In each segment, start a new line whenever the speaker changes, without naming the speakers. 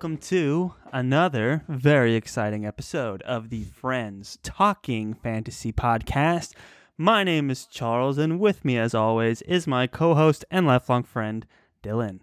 Welcome to another very exciting episode of the Friends Talking Fantasy Podcast. My name is Charles, and with me, as always, is my co host and lifelong friend, Dylan.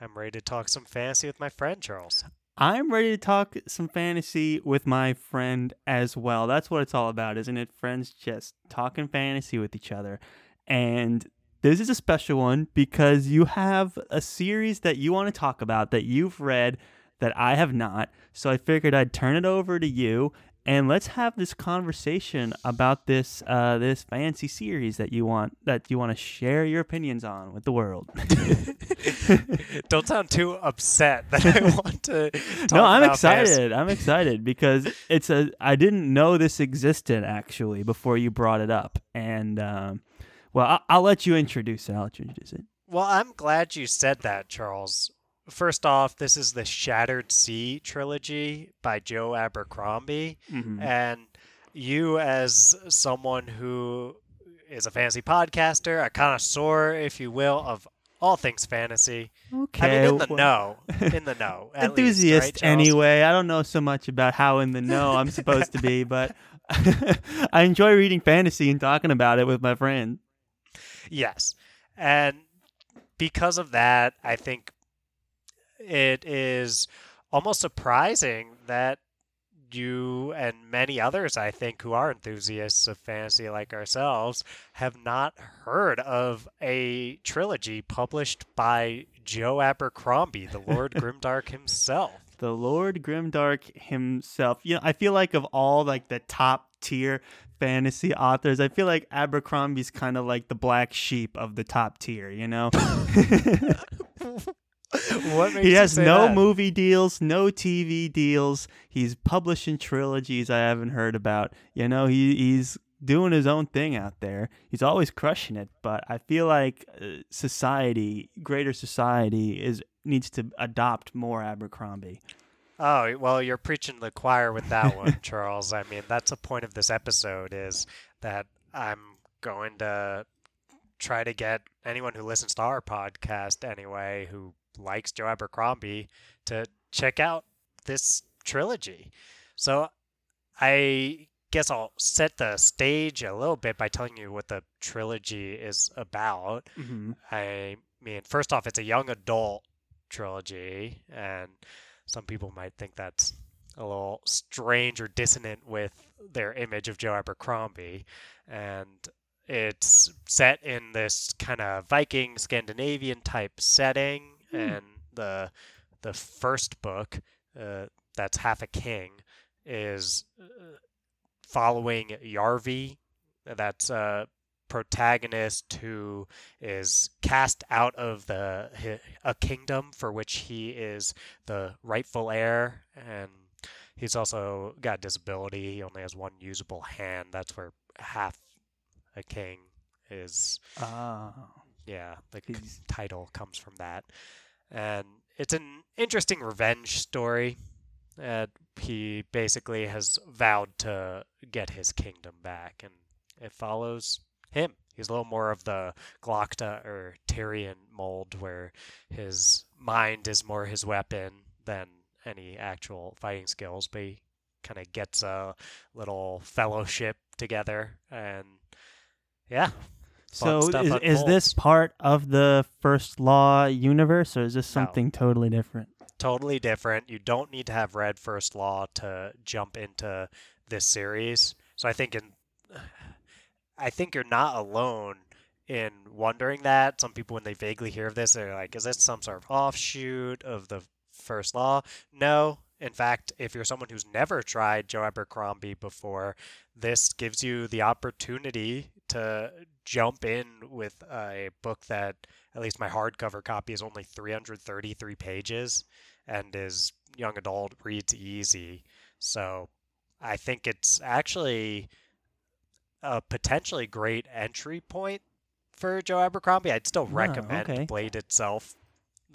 I'm ready to talk some fantasy with my friend, Charles.
I'm ready to talk some fantasy with my friend as well. That's what it's all about, isn't it? Friends just talking fantasy with each other. And this is a special one because you have a series that you want to talk about that you've read that I have not. So I figured I'd turn it over to you and let's have this conversation about this uh, this fancy series that you want that you want to share your opinions on with the world.
Don't sound too upset that I want to.
no, I'm excited.
fantasy.
I'm excited because it's a. I didn't know this existed actually before you brought it up, and um, well, I'll, I'll let you introduce it. I'll let you introduce it.
Well, I'm glad you said that, Charles. First off, this is the Shattered Sea trilogy by Joe Abercrombie.
Mhm.
And you, as someone who is a fantasy podcaster, a connoisseur, if you will, of all things fantasy,
Okay,
I mean, in the
well,
know, in the know, at least,
enthusiast
right,
anyway. I don't know so much about how in the know I'm supposed to be, but I enjoy reading fantasy and talking about it with my friend.
Yes. And because of that, I think it is almost surprising that you and many others, I think, who are enthusiasts of fantasy like ourselves, have not heard of a trilogy published by Joe Abercrombie, the Lord Grimdark himself.
the Lord Grimdark himself. You know, I feel like of all like the top tier fantasy authors, I feel like Abercrombie's kind of like the black sheep of the top tier, you know?
what makes
he has no
that?
movie deals, no TV deals. He's publishing trilogies I haven't heard about. You know, he he's doing his own thing out there. He's always crushing it, but I feel like uh, society, greater society is needs to adopt more Abercrombie.
Oh, well, you're preaching to the choir with that one, Charles. I mean, that's the point of this episode is that I'm going to try to get anyone who listens to our podcast anyway, who likes Joe Abercrombie, to check out this trilogy. So I guess I'll set the stage a little bit by telling you what the trilogy is about.
Mm-hmm.
I mean, first off, it's a young adult trilogy, and some people might think that's a little strange or dissonant with their image of Joe Abercrombie. And it's set in this kind of Viking Scandinavian type setting,
Hmm.
and the the first book, uh, that's half a king, is uh, following Yarvi. That's a protagonist who is cast out of the a kingdom for which he is the rightful heir, and he's also got disability. He only has one usable hand. That's where half a king is.
Ah,
Yeah, the
he's
title comes from that. And it's an interesting revenge story. Uh, he basically has vowed to get his kingdom back, and it follows him. He's a little more of the Glokta or Tyrion mold, where his mind is more his weapon than any actual fighting skills, but he kind of gets a little fellowship together, and yeah,
so is, is this part of the first law universe, or is this
No.
something totally different?
totally different. You don't need to have read First Law to jump into this series. So I think in I think you're not alone in wondering that. Some people when they vaguely hear of this, they're like, is this some sort of offshoot of the First Law? No. In fact, if you're someone who's never tried Joe Abercrombie before, this gives you the opportunity to jump in with a book that, at least my hardcover copy, is only 333 pages and is young adult, reads easy. So I think it's actually a potentially great entry point for Joe Abercrombie. I'd still
Ah,
recommend
okay.
Blade itself,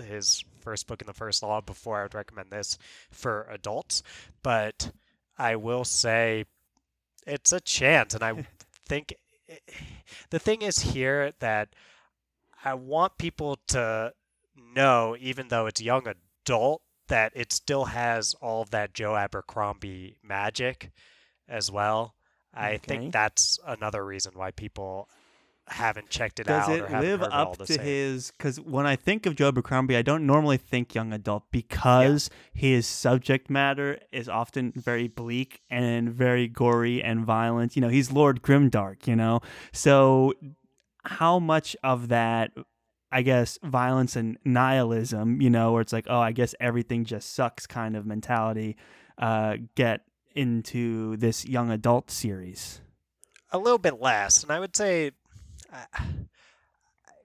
his first book in the first law before I would recommend this for adults. But I will say it's a chance, and I think the thing is here that I want people to know, even though it's young adult, that it still has all of that Joe Abercrombie magic as well. I
Okay.
think that's another reason why people haven't checked it
Does
out
it
or
live up
the
to his? Because when I think of Joe Abercrombie, I don't normally think young adult because his subject matter is often very bleak and very gory and violent. You know, he's Lord Grimdark. You know, so how much of that? I guess violence and nihilism, you know, where it's like, oh, I guess everything just sucks kind of mentality, uh, get into this young adult series.
a little bit less, and I would say uh,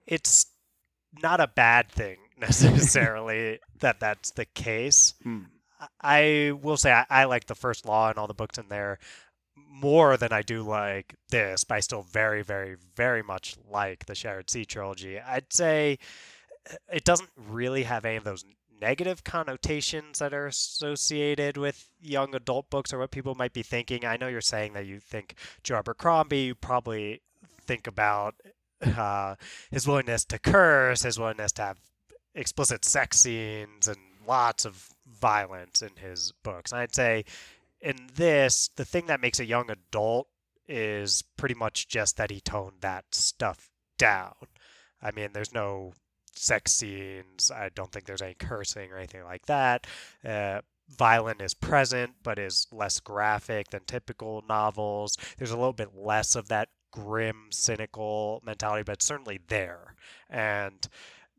it's not a bad thing necessarily that that's the case.
Hmm.
I will say I, I like the first law and all the books in there more than I do like this, but I still very, very, very much like the Shattered Sea trilogy. I'd say uh, it doesn't really have any of those negative connotations that are associated with young adult books or what people might be thinking. I know you're saying that you think Joe Abercrombie, you probably think about uh, his willingness to curse, his willingness to have explicit sex scenes and lots of violence in his books. And I'd say in this, the thing that makes a young adult is pretty much just that he toned that stuff down. I mean, there's no sex scenes. I don't think there's any cursing or anything like that. Uh, violent is present, but is less graphic than typical novels. There's a little bit less of that grim, cynical mentality, but certainly there. And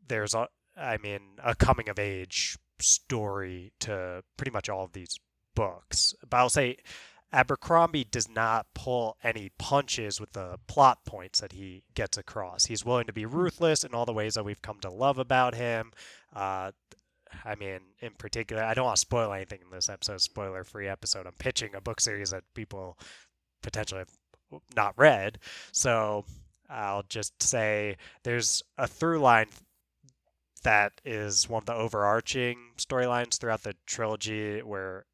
there's a, I mean, a coming of age story to pretty much all of these books. But I'll say Abercrombie does not pull any punches with the plot points that he gets across. He's willing to be ruthless in all the ways that we've come to love about him. Uh, I mean, in particular, I don't want to spoil anything in this episode, spoiler free episode. I'm pitching a book series that people potentially have not read. So I'll just say there's a through line that is one of the overarching storylines throughout the trilogy where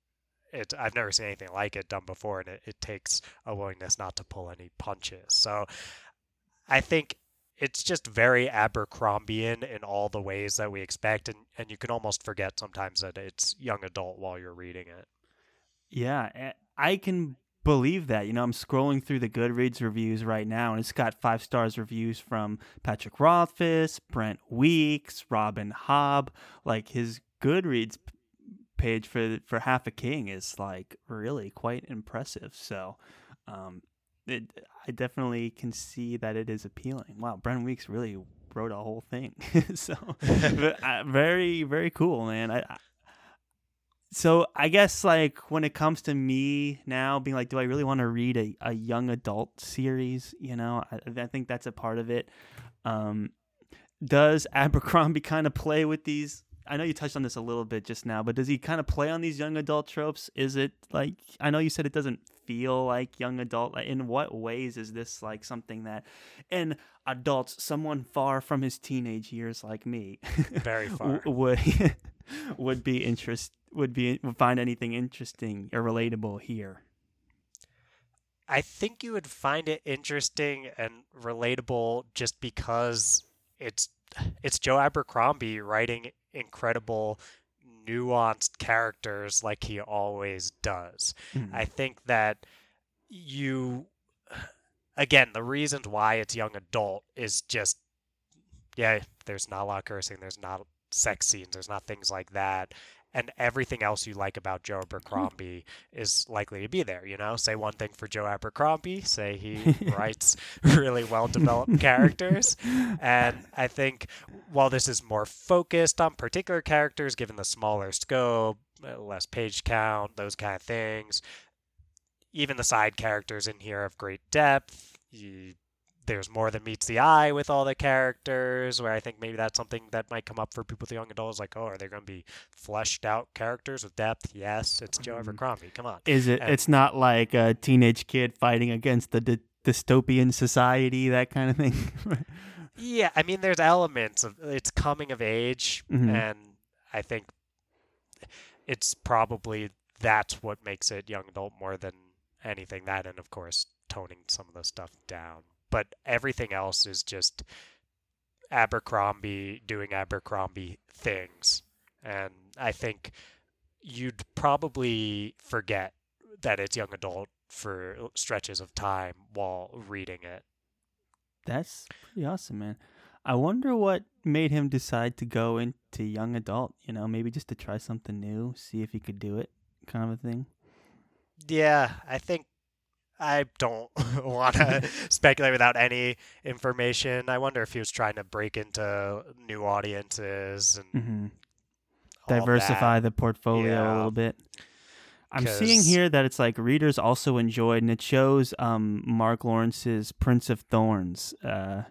it I've never seen anything like it done before and it, it takes a willingness not to pull any punches. So I think it's just very Abercrombian in all the ways that we expect and, and you can almost forget sometimes that it's young adult while you're reading it.
Yeah, I can believe that. You know, I'm scrolling through the Goodreads reviews right now, and it's got five stars reviews from Patrick Rothfuss, Brent Weeks, Robin Hobb. Like his Goodreads page for for Half a King is like really quite impressive. So, um, it, I definitely can see that it is appealing. Wow, Brent Weeks really wrote a whole thing. so, but, uh, very very cool, man. I, I so I guess like when it comes to me now being like, do I really want to read a, a young adult series? You know, I, I think that's a part of it. Um, does Abercrombie kind of play with these? I know you touched on this a little bit just now, but does he kind of play on these young adult tropes? Is it like I know you said it doesn't feel like young adult. Like, in what ways is this like something that in adults, someone far from his teenage years like me,
Very far.
would would be interest would be would find anything interesting or relatable here.
I think you would find it interesting and relatable just because it's it's Joe Abercrombie writing incredible nuanced characters like he always does.
Mhm.
I think that you again, the reasons why it's young adult is just yeah, there's not a lot of cursing, there's not sex scenes, there's not things like that. And everything else you like about Joe Abercrombie is likely to be there, you know? Say one thing for Joe Abercrombie, say he writes really well developed characters. And I think while this is more focused on particular characters, given the smaller scope, uh, less page count, those kind of things, even the side characters in here have great depth. You, there's more than meets the eye with all the characters, where I think maybe that's something that might come up for people with young adults. Like, oh, are they going to be fleshed out characters with depth? Yes, it's Joe
Mhm.
Abercrombie. Come on.
Is it?
And-
it's not like a teenage kid fighting against the dy- dystopian society, that kind of thing.
Yeah, I mean, there's elements of it's coming of age,
Mhm.
and I think it's probably that's what makes it young adult more than anything. That and of course toning some of the stuff down. But everything else is just Abercrombie doing Abercrombie things. And I think you'd probably forget that it's young adult for stretches of time while reading it.
That's pretty awesome, man. I wonder what made him decide to go into young adult, you know, maybe just to try something new, see if he could do it, kind of a thing.
Yeah, I think I don't want to speculate without any information. I wonder if he was trying to break into new audiences and
hmm Diversify the portfolio a little bit. I'm seeing here that it's like readers also enjoyed, and it shows um, Mark Lawrence's Prince of Thorns uh,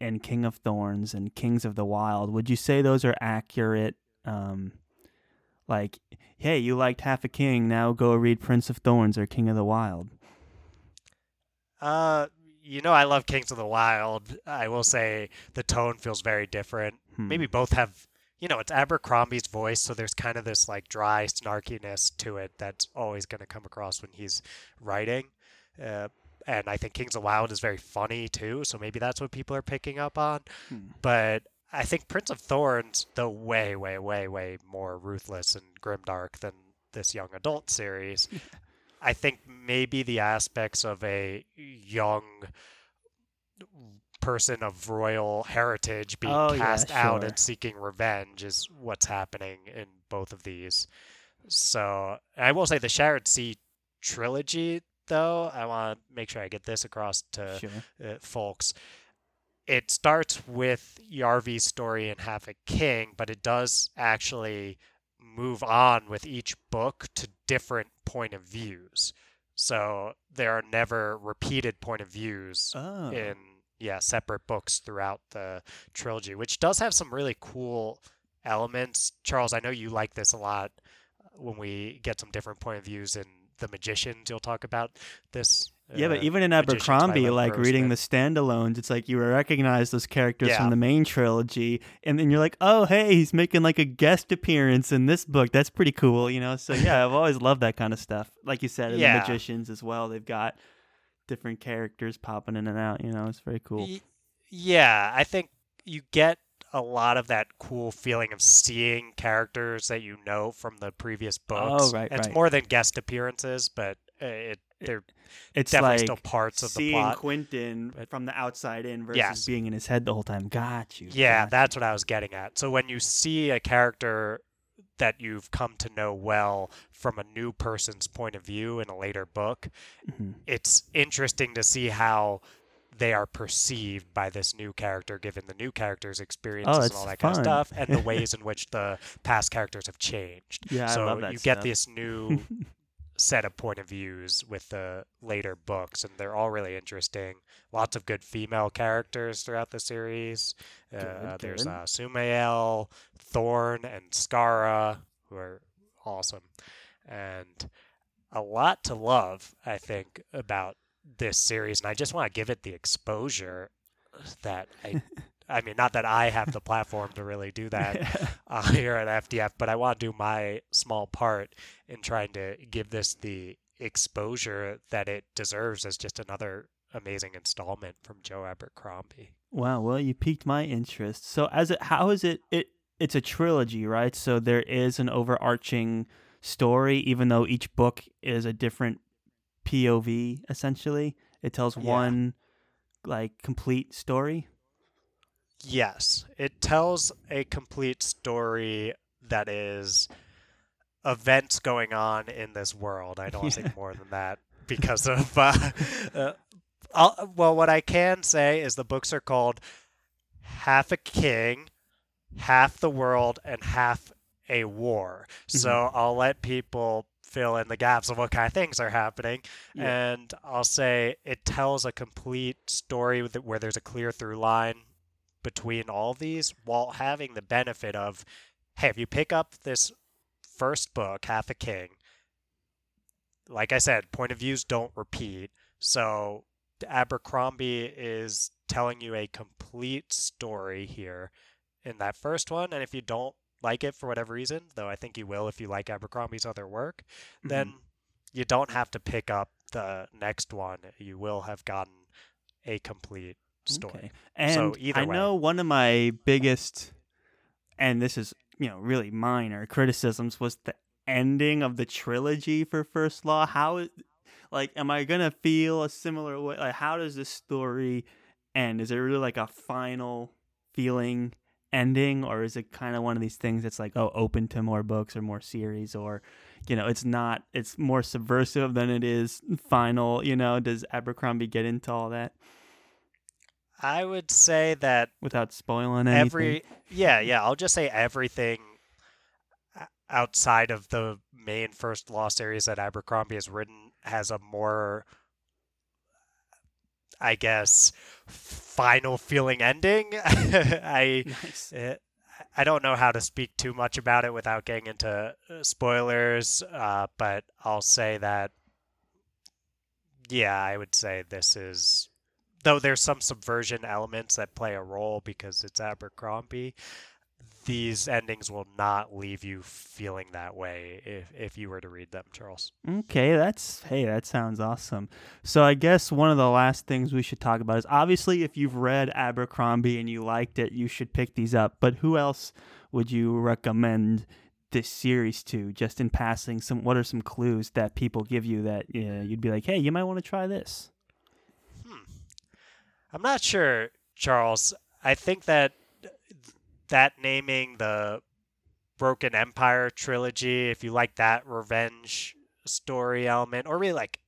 and King of Thorns and Kings of the Wild. Would you say those are accurate? Um, like, hey, you liked Half a King, now go read Prince of Thorns or King of the Wild.
Uh, you know, I love Kings of the Wild. I will say the tone feels very different.
Hmm.
Maybe both have, you know, it's Abercrombie's voice, so there's kind of this like dry snarkiness to it that's always going to come across when he's writing. Uh, and I think Kings of the Wild is very funny too, so maybe that's what people are picking up on.
Hmm.
But I think Prince of Thorns, though, way, way, way, way more ruthless and grimdark than this young adult series. I think maybe the aspects of a young person of royal heritage being
Oh, yeah,
cast out and seeking revenge is what's happening in both of these. So I will say the Shared Sea trilogy, though, I want to make sure I get this across to
Sure.
uh, folks. It starts with Yarvi's story in Half a King, but it does actually move on with each book to different point of views. So there are never repeated point of views
Oh.
in yeah separate books throughout the trilogy, which does have some really cool elements. Charles, I know you like this a lot uh, when we get some different point of views in the magicians. You'll talk about this.
Yeah, but
uh,
even in Abercrombie, like reading the standalones, it's like you recognize those characters
Yeah.
from the main trilogy, and then you're like, oh, hey, he's making like a guest appearance in this book. That's pretty cool, you know? So, yeah, I've always loved that kind of stuff. Like you said, in
Yeah.
the Magicians as well, they've got different characters popping in and out, you know? It's very cool.
Yeah, I think you get a lot of that cool feeling of seeing characters that you know from the previous books.
Oh, right,
It's
right.
more than guest appearances, but uh, it, they're
It's
definitely
like
still parts of the
seeing. Quentin
but-
from the outside in versus
Yes.
being in his head the whole time. Got you.
Yeah,
got
that's what I was getting at. So when you see a character that you've come to know well from a new person's point of view in a later book,
you. Mhm.
it's interesting to see how they are perceived by this new character given the new character's experiences and all that kind of stuff and the ways in which the past characters have changed.
Yeah,
so
I love that
you get this new set of point of views with the later books and they're all really interesting. Lots of good female characters throughout the series. Uh,
Good,
there's
good.
uh, Sumael, Thorn, and Skara, who are awesome. And a lot to love, I think, about this series. And I just want to give it the exposure that I. I mean, not that I have the platform to really do that uh, here at FTF, but I want to do my small part in trying to give this the exposure that it deserves as just another amazing installment from Joe Abercrombie.
Wow, well, you piqued my interest. So, as it, how is it? It it's a trilogy, right? So there is an overarching story, even though each book is a different POV. Essentially, it tells
Yeah.
one like complete story.
Yes, it tells a complete story that is events going on in this world. I don't want to
Yeah.
say more than that because of. Uh, uh, I'll, well, what I can say is the books are called Half a King, Half the World, and Half a War. So I'll let people fill in the gaps of what kind of things are happening.
Yeah.
And I'll say it tells a complete story where there's a clear through line between all these while having the benefit of hey, if you pick up this first book, Half a King, like I said, point of views don't repeat. So Abercrombie is telling you a complete story here in that first one. And if you don't like it for whatever reason, though I think you will if you like Abercrombie's other work,
Mhm.
then you don't have to pick up the next one. You will have gotten a complete story.
Okay. And
So either
I
way.
know one of my biggest, and this is you know really minor criticisms was the ending of the trilogy for First Law. How, like, am I gonna feel a similar way? Like, how does this story end? Is it really like a final feeling ending, or is it kind of one of these things that's like, oh, open to more books or more series, or you know, it's not. It's more subversive than it is final. You know, does Abercrombie get into all that?
I would say that
without spoiling anything.
every yeah yeah i'll just say everything outside of the main first law series that abercrombie has written has a more i guess final feeling ending i
nice.
eh, I don't know how to speak too much about it without getting into uh, spoilers, uh, but I'll say that, yeah, I would say this is, though there's some subversion elements that play a role because it's Abercrombie, these endings will not leave you feeling that way if, if you were to read them, Charles.
Okay, that's hey, that sounds awesome. So I guess one of the last things we should talk about is obviously if you've read Abercrombie and you liked it, you should pick these up. But who else would you recommend this series to? Just in passing, some what are some clues that people give you that uh, you'd be like, hey, you might want to try this.
I'm not sure, Charles. I think that that naming the Broken Empire trilogy, if you like that revenge story element, or really like,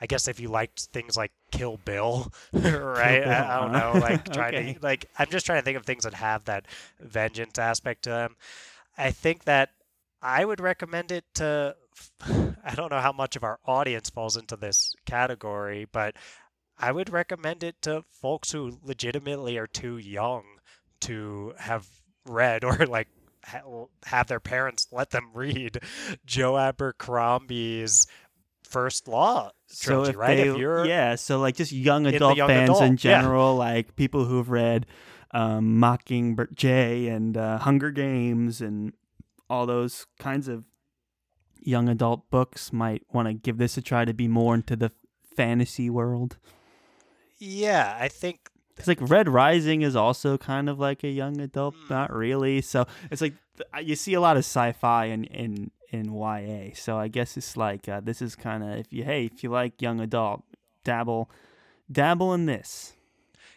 I guess if you liked things like Kill Bill, right?
Bill,
I, I don't
huh?
know, like trying
Okay.
to like. I'm just trying to think of things that have that vengeance aspect to them. I think that I would recommend it to. I don't know how much of our audience falls into this category, but I would recommend it to folks who legitimately are too young to have read or like ha- have their parents let them read Joe Abercrombie's First Law trilogy,
if
right?
they,
if you're
yeah, so like just young adult
young
fans
adult,
in
yeah.
general, like people who've read um, Mockingbird Jay and uh, Hunger Games and all those kinds of young adult books might want to give this a try to be more into the fantasy world.
Yeah, I think
Because like Red Rising is also kind of like a young adult,
Mm.
not really. So it's like you see a lot of sci-fi in in in YA. So I guess it's like uh, this is kind of if you hey if you like young adult, dabble dabble in this.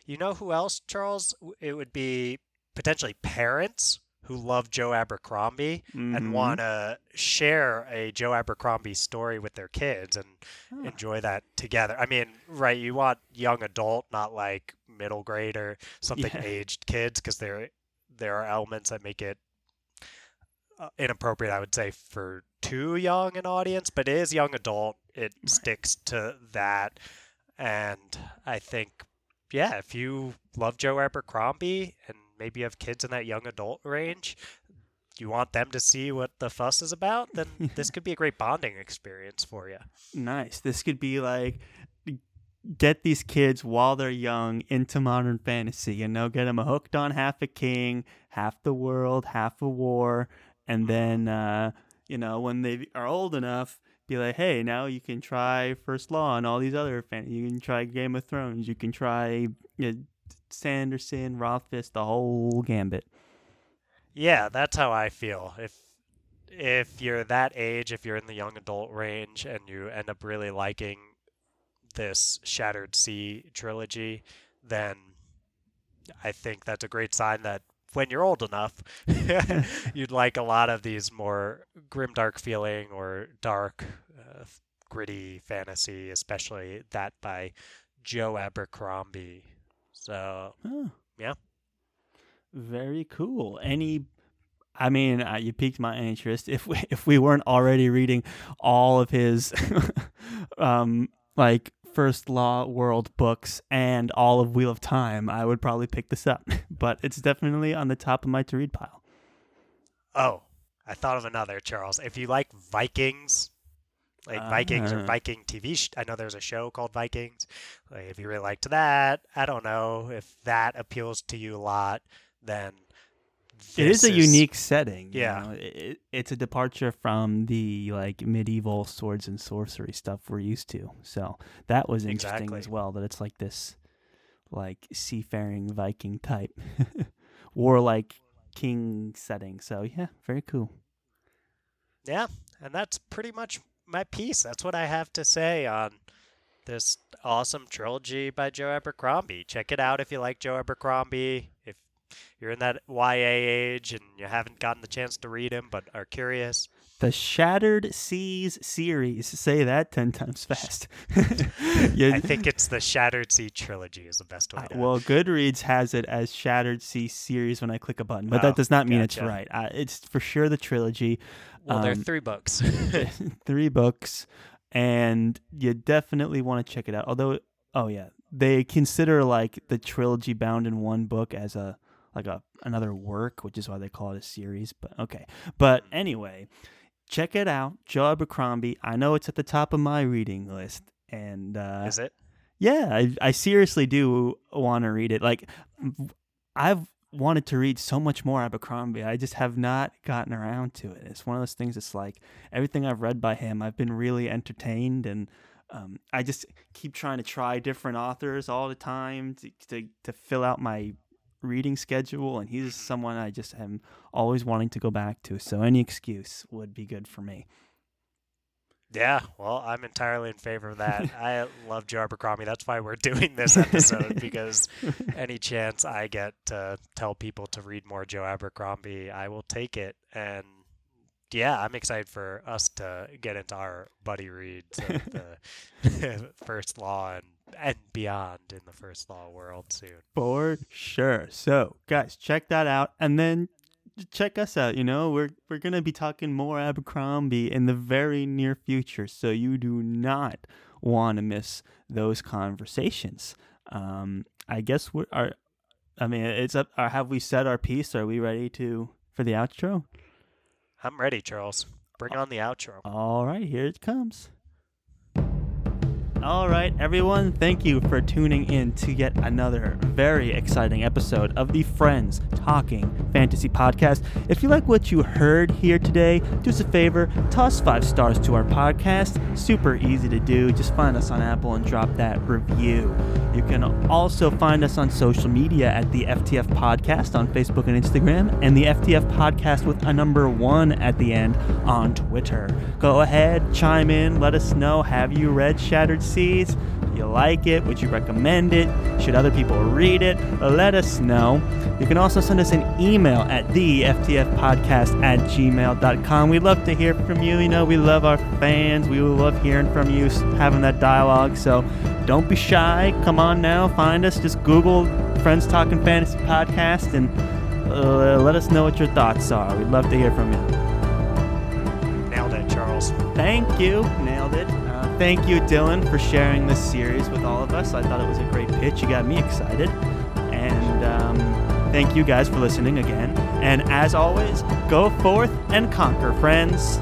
you know who else, Charles? It would be potentially parents who love Joe Abercrombie
Mhm.
and want to share a Joe Abercrombie story with their kids and
Huh.
enjoy that together. I mean, right? You want young adult, not like middle grade or something
Yeah.
aged kids, because there there are elements that make it uh, inappropriate. I would say for too young an audience, but it is young adult. It
Right.
sticks to that, and I think, yeah, if you love Joe Abercrombie and maybe you have kids in that young adult range. You want them to see what the fuss is about, then this could be a great bonding experience for you.
Nice. This could be like get these kids while they're young into modern fantasy. You know, get them hooked on half a king, half the world, half a war, and then uh, you know when they are old enough, be like, hey, now you can try First Law and all these other fan. You can try Game of Thrones. You can try you know, Sanderson, Rothfuss, the whole gambit.
Yeah, that's how I feel. If if you're that age, if you're in the young adult range and you end up really liking this Shattered Sea trilogy, then I think that's a great sign that when you're old enough, you'd like a lot of these more grimdark feeling or dark, uh, gritty fantasy, especially that by Joe Abercrombie. So,
Oh.
Yeah.
Very cool. Any I mean, uh, you piqued my interest. If we if we weren't already reading all of his um like first law world books and all of Wheel of Time, I would probably pick this up. But it's definitely on the top of my to read pile.
Oh, I thought of another, Charles. If you like Vikings, like uh-huh. Vikings or. Viking TV, sh- I know there's a show called Vikings. Like if you really liked that, I don't know if that appeals to you a lot, then
it is a unique setting. you
Yeah.
know. It, it's a departure from the like medieval swords and sorcery stuff we're used to. So that was interesting
Exactly.
as well. That it's like this, like seafaring Viking type, warlike king setting. So yeah, very cool.
Yeah, and that's pretty much my piece. That's what I have to say on this awesome trilogy by Joe Abercrombie. Check it out if you like Joe Abercrombie. If you're in that YA age and you haven't gotten the chance to read him but are curious,
The Shattered Seas series. Say that ten times fast.
I think it's the Shattered Sea trilogy is the best way
Uh, well, Goodreads has it as Shattered Sea series when I click a button, but
Oh,
that does not mean
gotcha.
it's right. Uh, it's for sure the trilogy.
Well, there are
um,
three books.
three books, and you definitely want to check it out. Although, oh yeah, they consider like the trilogy bound in one book as a like a another work, which is why they call it a series. But okay, but anyway, check it out, Joe Abercrombie. I know it's at the top of my reading list, and uh,
is it?
yeah, I, I seriously do want to read it. Like, I've wanted to read so much more Abercrombie. I just have not gotten around to it. It's one of those things. It's like everything I've read by him, I've been really entertained, and um, I just keep trying to try different authors all the time to to, to fill out my reading schedule. And he's someone I just am always wanting to go back to. So any excuse would be good for me.
Yeah, well, I'm entirely in favor of that. I love Joe Abercrombie. That's why we're doing this episode because any chance I get to tell people to read more Joe Abercrombie, I will take it. And yeah, I'm excited for us to get into our buddy reads of the first law and and beyond in the first law world soon.
For sure. So, guys, check that out, and then check us out. You know, we're we're gonna be talking more Abercrombie in the very near future, so you do not want to miss those conversations. Um, I guess we're are. I mean, it's up. Or have we said our piece? Are we ready to for the outro?
I'm ready, Charles. Bring on the outro.
All right, here it comes. All right, everyone, thank you for tuning in to yet another very exciting episode of the Friends Talking Fantasy Podcast. If you like what you heard here today, do us a favor, toss five stars to our podcast. Super easy to do. Just find us on Apple and drop that review. You can also find us on social media at the FTF Podcast on Facebook and Instagram, and the FTF Podcast with a number one at the end on Twitter. Go ahead, chime in, let us know. Have you read Shattered Seas? You like it? Would you recommend it? Should other people read it? Let us know. You can also send us an email at the FTFpodcast at gmail.com. We love to hear from you. You know, we love our fans. We love hearing from you, having that dialogue. So don't be shy. Come on now, find us. Just Google Friends Talking Fantasy Podcast and uh, let us know what your thoughts are. We'd love to hear from you.
Nailed it, Charles.
Thank you. Nailed it. Thank you, Dylan, for sharing this series with all of us. I thought it was a great pitch. You got me excited. And um, thank you guys for listening again. And as always, go forth and conquer, friends.